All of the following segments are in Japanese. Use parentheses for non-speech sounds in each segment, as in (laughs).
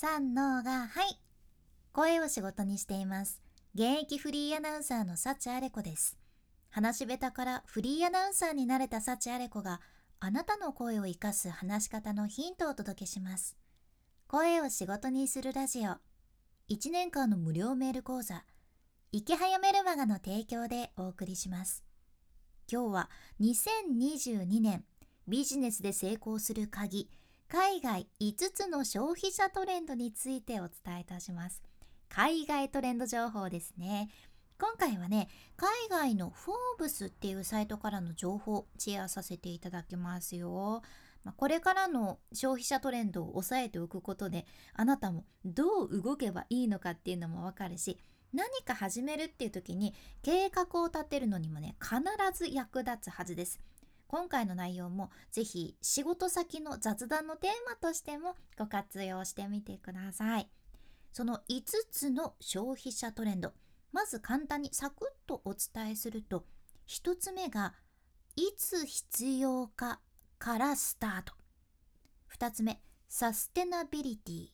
三のがはい。声を仕事にしています。現役フリーアナウンサーの幸あれ子です。話し下手からフリーアナウンサーになれた幸あれ子があなたの声を生かす話し方のヒントをお届けします。声を仕事にするラジオ。1年間の無料メール講座。池早メルマガの提供でお送りします。今日は2022年ビジネスで成功する鍵。海外5つの消費者トレンドについてお伝えいたします。海外トレンド情報ですね。今回はね海外のフォーブスっていうサイトからの情報シェアさせていただきますよ。まこれからの消費者トレンドを押さえておくことであなたもどう動けばいいのかっていうのもわかるし何か始めるっていう時に計画を立てるのにもね必ず役立つはずです。今回の内容もぜひ仕事先の雑談のテーマとしてもご活用してみてください。その5つの消費者トレンド。まず簡単にサクッとお伝えすると、1つ目がいつ必要かからスタート。2つ目、サステナビリティ。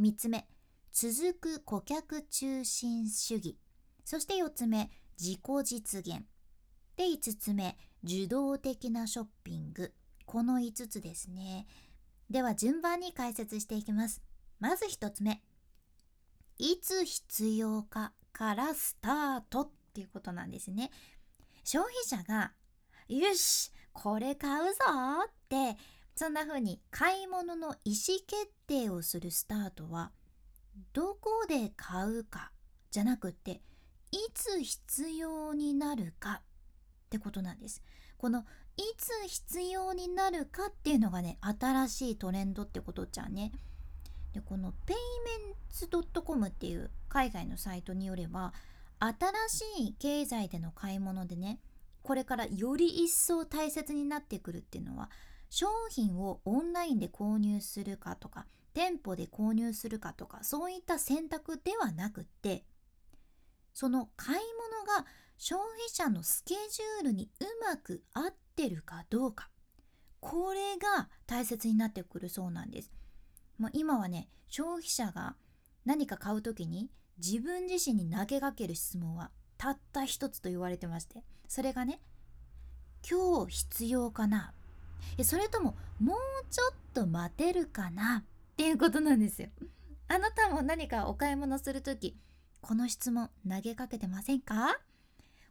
3つ目、続く顧客中心主義。そして4つ目、自己実現。で、5つ目、受動的なショッピング。この5つですね。では順番に解説していきます。まず1つ目。いつ必要かからスタートっていうことなんですね。消費者がよしこれ買うぞってそんな風に買い物の意思決定をするスタートはどこで買うかじゃなくっていつ必要になるかってことなんです。このいつ必要になるかっていうのがね新しいトレンドってことじゃね。でこのペイメンツ .com っていう海外のサイトによれば新しい経済での買い物でねこれからより一層大切になってくるっていうのは商品をオンラインで購入するかとか店舗で購入するかとかそういった選択ではなくってその買い物が消費者のスケジュールにうまく合ってるかどうかこれが大切になってくるそうなんです。もう今はね消費者が何か買う時に自分自身に投げかける質問はたった一つと言われてましてそれがね今日必要かな？それとももうちょっと待てるかな？っていうことなんですよ。あなたも何かお買い物する時この質問投げかけてませんか？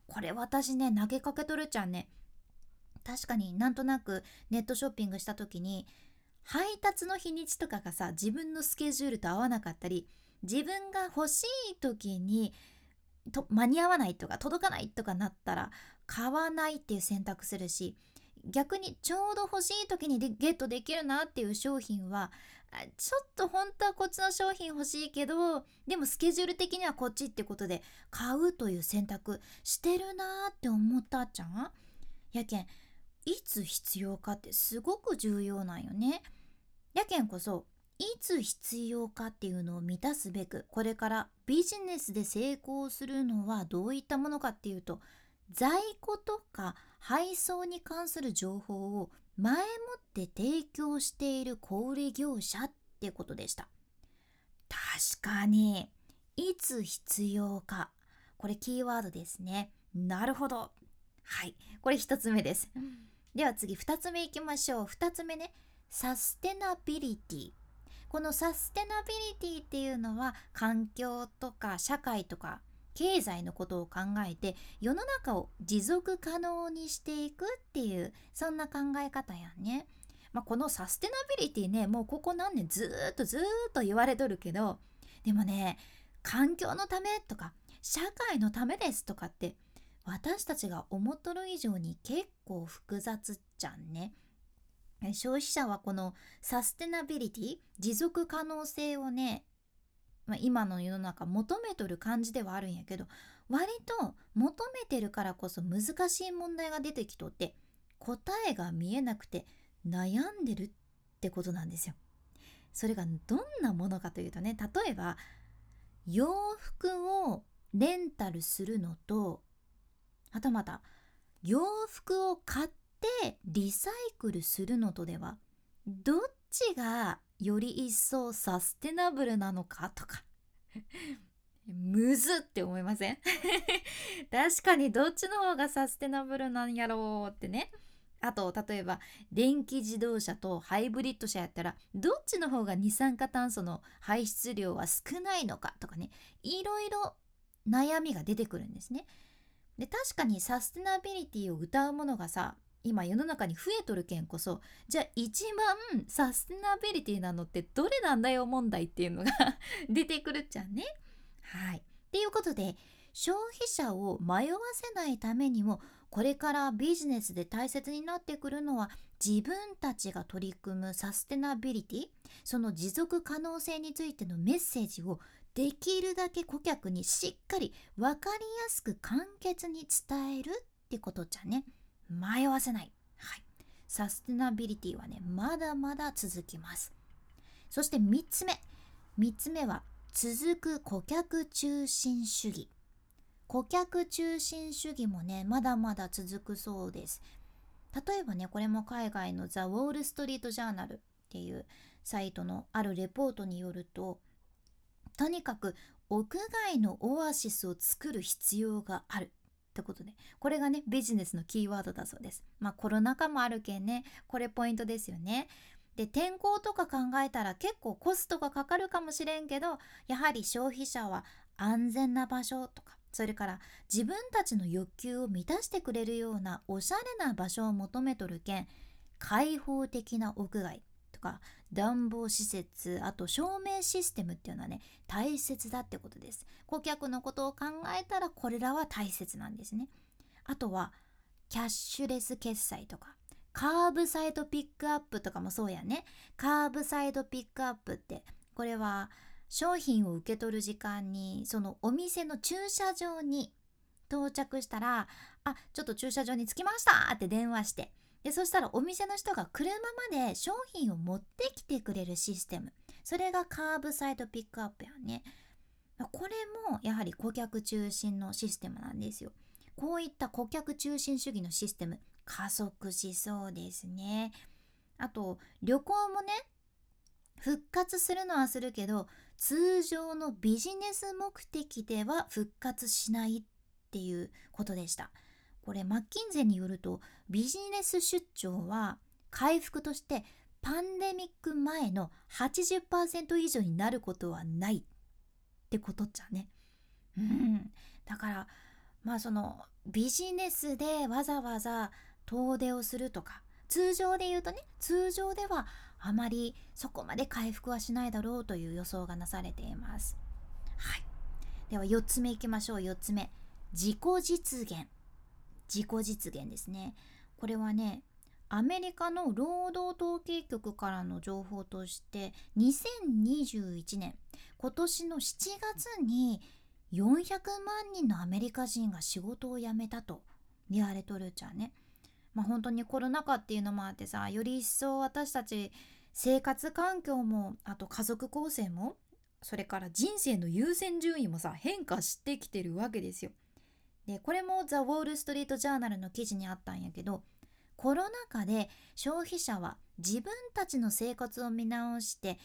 これ私ね投げかけとるちゃんね。確かになんとなくネットショッピングした時に配達の日にちとかがさ自分のスケジュールと合わなかったり自分が欲しい時にと間に合わないとか届かないとかなったら買わないっていう選択するし逆にちょうど欲しい時にゲットできるなっていう商品はちょっと本当はこっちの商品欲しいけどでもスケジュール的にはこっちってことで買うという選択してるなーって思ったじゃん？やけんいつ必要かってすごく重要なんよね。やけんこそいつ必要かっていうのを満たすべくこれからビジネスで成功するのはどういったものかっていうと在庫とか配送に関する情報を前もって提供している小売業者ってことでした。確かにいつ必要か。これキーワードですね。なるほど。はい。これ1つ目です。では次2つ目いきましょう。2つ目ね。サステナビリティ。このサステナビリティっていうのは環境とか社会とか経済のことを考えて世の中を持続可能にしていくっていうそんな考え方やんね。まあ、このサステナビリティねもうここ何年ずっとずっと言われとるけどでもね環境のためとか社会のためですとかって私たちが思っとる以上に結構複雑じゃんね。消費者はこのサステナビリティ持続可能性をねまあ、今の世の中求めとる感じではあるんやけど割と求めてるからこそ難しい問題が出てきとって答えが見えなくて悩んでるってことなんですよ。それがどんなものかというとね例えば洋服をレンタルするのとはたまた洋服を買ってリサイクルするのとではどっちがより一層サステナブルなのかとか。(laughs) むずって思いません？(laughs) 確かにどっちの方がサステナブルなんやろうってね。あと例えば電気自動車とハイブリッド車やったらどっちの方が二酸化炭素の排出量は少ないのかとかね。いろいろ悩みが出てくるんですね。で確かにサステナビリティを謳うものがさ今世の中に増えとるけんこそじゃあ一番サステナビリティなのってどれなんだよ問題っていうのが (laughs) 出てくるっちゃね。はい。っていうことで消費者を迷わせないためにもこれからビジネスで大切になってくるのは自分たちが取り組むサステナビリティその持続可能性についてのメッセージをできるだけ顧客にしっかり分かりやすく簡潔に伝えるってことじゃね迷わせない、はい、サステナビリティはねまだまだ続きます。そして3つ目。3つ目は続く顧客中心主義。顧客中心主義もねまだまだ続くそうです。例えばねこれも海外のザ・ウォール・ストリート・ジャーナルっていうサイトのあるレポートによるととにかく屋外のオアシスを作る必要がある。ってことでこれがねビジネスのキーワードだそうです。まあコロナ禍もあるけんねこれポイントですよね。で天候とか考えたら結構コストがかかるかもしれんけどやはり消費者は安全な場所とかそれから自分たちの欲求を満たしてくれるようなおしゃれな場所を求めとるけん開放的な屋外。とか暖房施設あと照明システムっていうのはね大切だってことです顧客のことを考えたらこれらは大切なんですねあとはキャッシュレス決済とかカーブサイドピックアップとかもそうやねカーブサイドピックアップってこれは商品を受け取る時間にそのお店の駐車場に到着したら「あちょっと駐車場に着きました!」って電話してでそしたらお店の人が車まで商品を持ってきてくれるシステム。それがカーブサイドピックアップやね。これもやはり顧客中心のシステムなんですよ。こういった顧客中心主義のシステム。加速しそうですね。あと旅行もね復活するのはするけど通常のビジネス目的では復活しないっていうことでした。これマッキンゼによるとビジネス出張は回復としてパンデミック前の80%以上になることはない。ってことっちゃね。うん、だからまあそのビジネスでわざわざ遠出をするとか通常で言うとね通常ではあまりそこまで回復はしないだろうという予想がなされています。はい、では4つ目いきましょう。4つ目。自己実現。自己実現ですねこれはねアメリカの労働統計局からの情報として2021年今年の7月に400万人のアメリカ人が仕事を辞めたと言われとるっちゃね。まあ本当にコロナ禍っていうのもあってさより一層私たち生活環境もあと家族構成もそれから人生の優先順位もさ変化してきてるわけですよ。でこれもザ・ウォール・ストリート・ジャーナルの記事にあったんやけどコロナ禍で消費者は自分たちの生活を見直して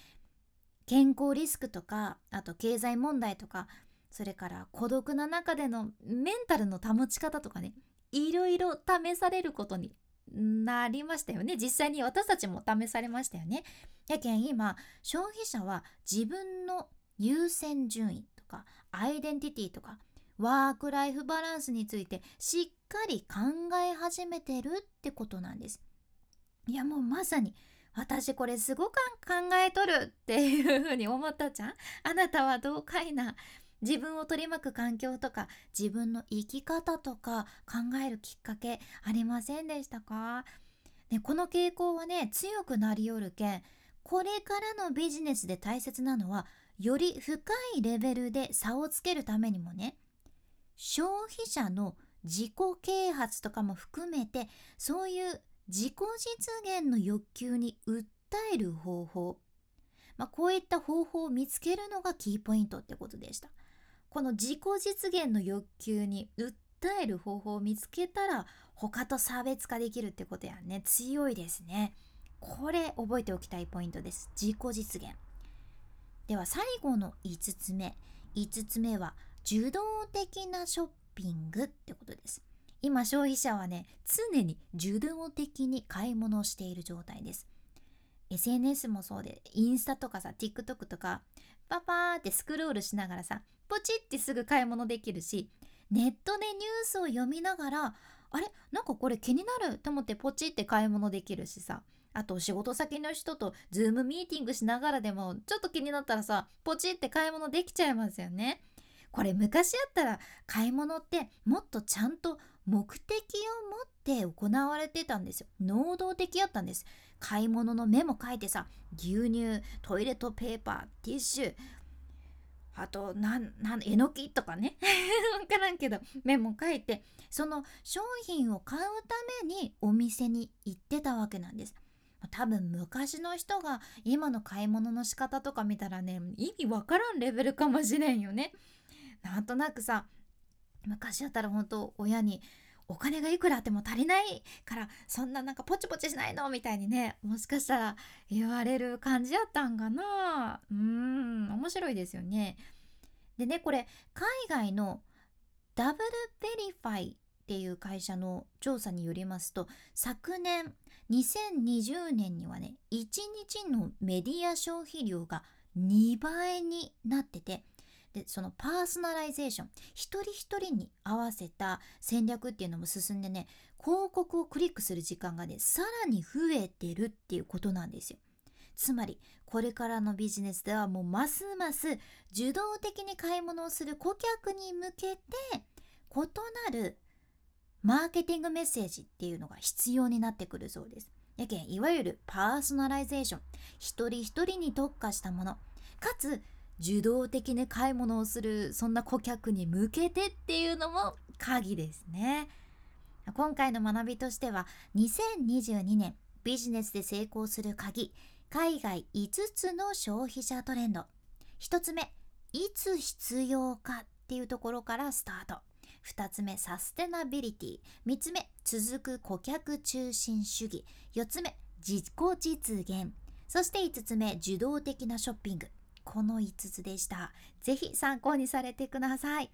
健康リスクとかあと経済問題とかそれから孤独な中でのメンタルの保ち方とかねいろいろ試されることになりましたよね。実際に私たちも試されましたよね。やけん今消費者は自分の優先順位とかアイデンティティとかワークライフバランスについてしっかり考え始めてるってことなんです。いやもうまさに私これすごく考えとるっていうふうに思ったじゃん。あなたはどうかいな。自分を取り巻く環境とか自分の生き方とか考えるきっかけありませんでしたか、ね、この傾向はね強くなりよるけんこれからのビジネスで大切なのはより深いレベルで差をつけるためにもね消費者の自己啓発とかも含めてそういう自己実現の欲求に訴える方法、まあ、こういった方法を見つけるのがキーポイントってことでした。この自己実現の欲求に訴える方法を見つけたら他と差別化できるってことやね。強いですね。これ覚えておきたいポイントです。自己実現。では最後の5つ目。5つ目は受動的なショッピングってことです。今消費者はね常に受動的に買い物をしている状態です。SNS もそうでインスタとかさ TikTok とかパパーってスクロールしながらさポチってすぐ買い物できるしネットでニュースを読みながらあれ？なんかこれ気になると思ってポチって買い物できるしさあと仕事先の人とズームミーティングしながらでもちょっと気になったらさポチって買い物できちゃいますよね。これ昔やったら買い物ってもっとちゃんと目的を持って行われてたんですよ。能動的やったんです。買い物のメモ書いてさ牛乳トイレットペーパーティッシュあとなんなんえのきとかね。(laughs) 分からんけどメモ書いてその商品を買うためにお店に行ってたわけなんです。多分昔の人が今の買い物の仕方とか見たらね意味わからんレベルかもしれんよね。なんとなくさ昔やったら本当親にお金がいくらあっても足りないからそんななんかポチポチしないのみたいにねもしかしたら言われる感じやったんかなうん面白いですよね。でねこれ海外の DoubleVerify っていう会社の調査によりますと昨年2020年にはね1日のメディア消費量が2倍になっててでそのパーソナライゼーション一人一人に合わせた戦略っていうのも進んでね広告をクリックする時間がねさらに増えてるっていうことなんですよ。つまりこれからのビジネスではもうますます受動的に買い物をする顧客に向けて異なるマーケティングメッセージっていうのが必要になってくるそうです。やけんいわゆるパーソナライゼーション一人一人に特化したものかつ受動的に買い物をするそんな顧客に向けてっていうのも鍵ですね。今回の学びとしては2022年ビジネスで成功する鍵海外5つの消費者トレンド。1つ目いつ必要かっていうところからスタート。2つ目サステナビリティ。3つ目続く顧客中心主義。4つ目自己実現。そして5つ目受動的なショッピング。この5つでした。ぜひ参考にされてください。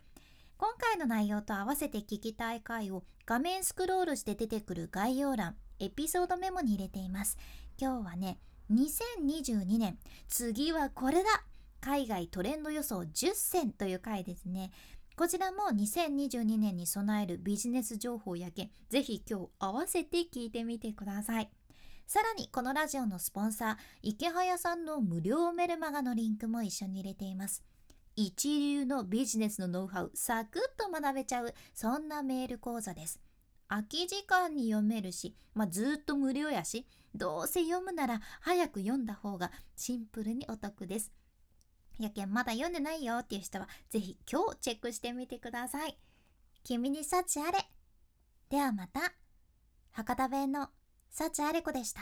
今回の内容と合わせて聞きたい回を画面スクロールして出てくる概要欄、エピソードメモに入れています。今日はね、2022年、次はこれだ海外トレンド予想10選という回ですね。こちらも2022年に備えるビジネス情報やけんぜひ今日合わせて聞いてみてください。さらにこのラジオのスポンサー、池早さんの無料メルマガのリンクも一緒に入れています。一流のビジネスのノウハウ、サクッと学べちゃう、そんなメール講座です。空き時間に読めるし、まあ、ずっと無料やし、どうせ読むなら早く読んだ方がシンプルにお得です。やけんまだ読んでないよっていう人は、ぜひ今日チェックしてみてください。君に幸あれ。ではまた。博多弁の幸あれ子でした。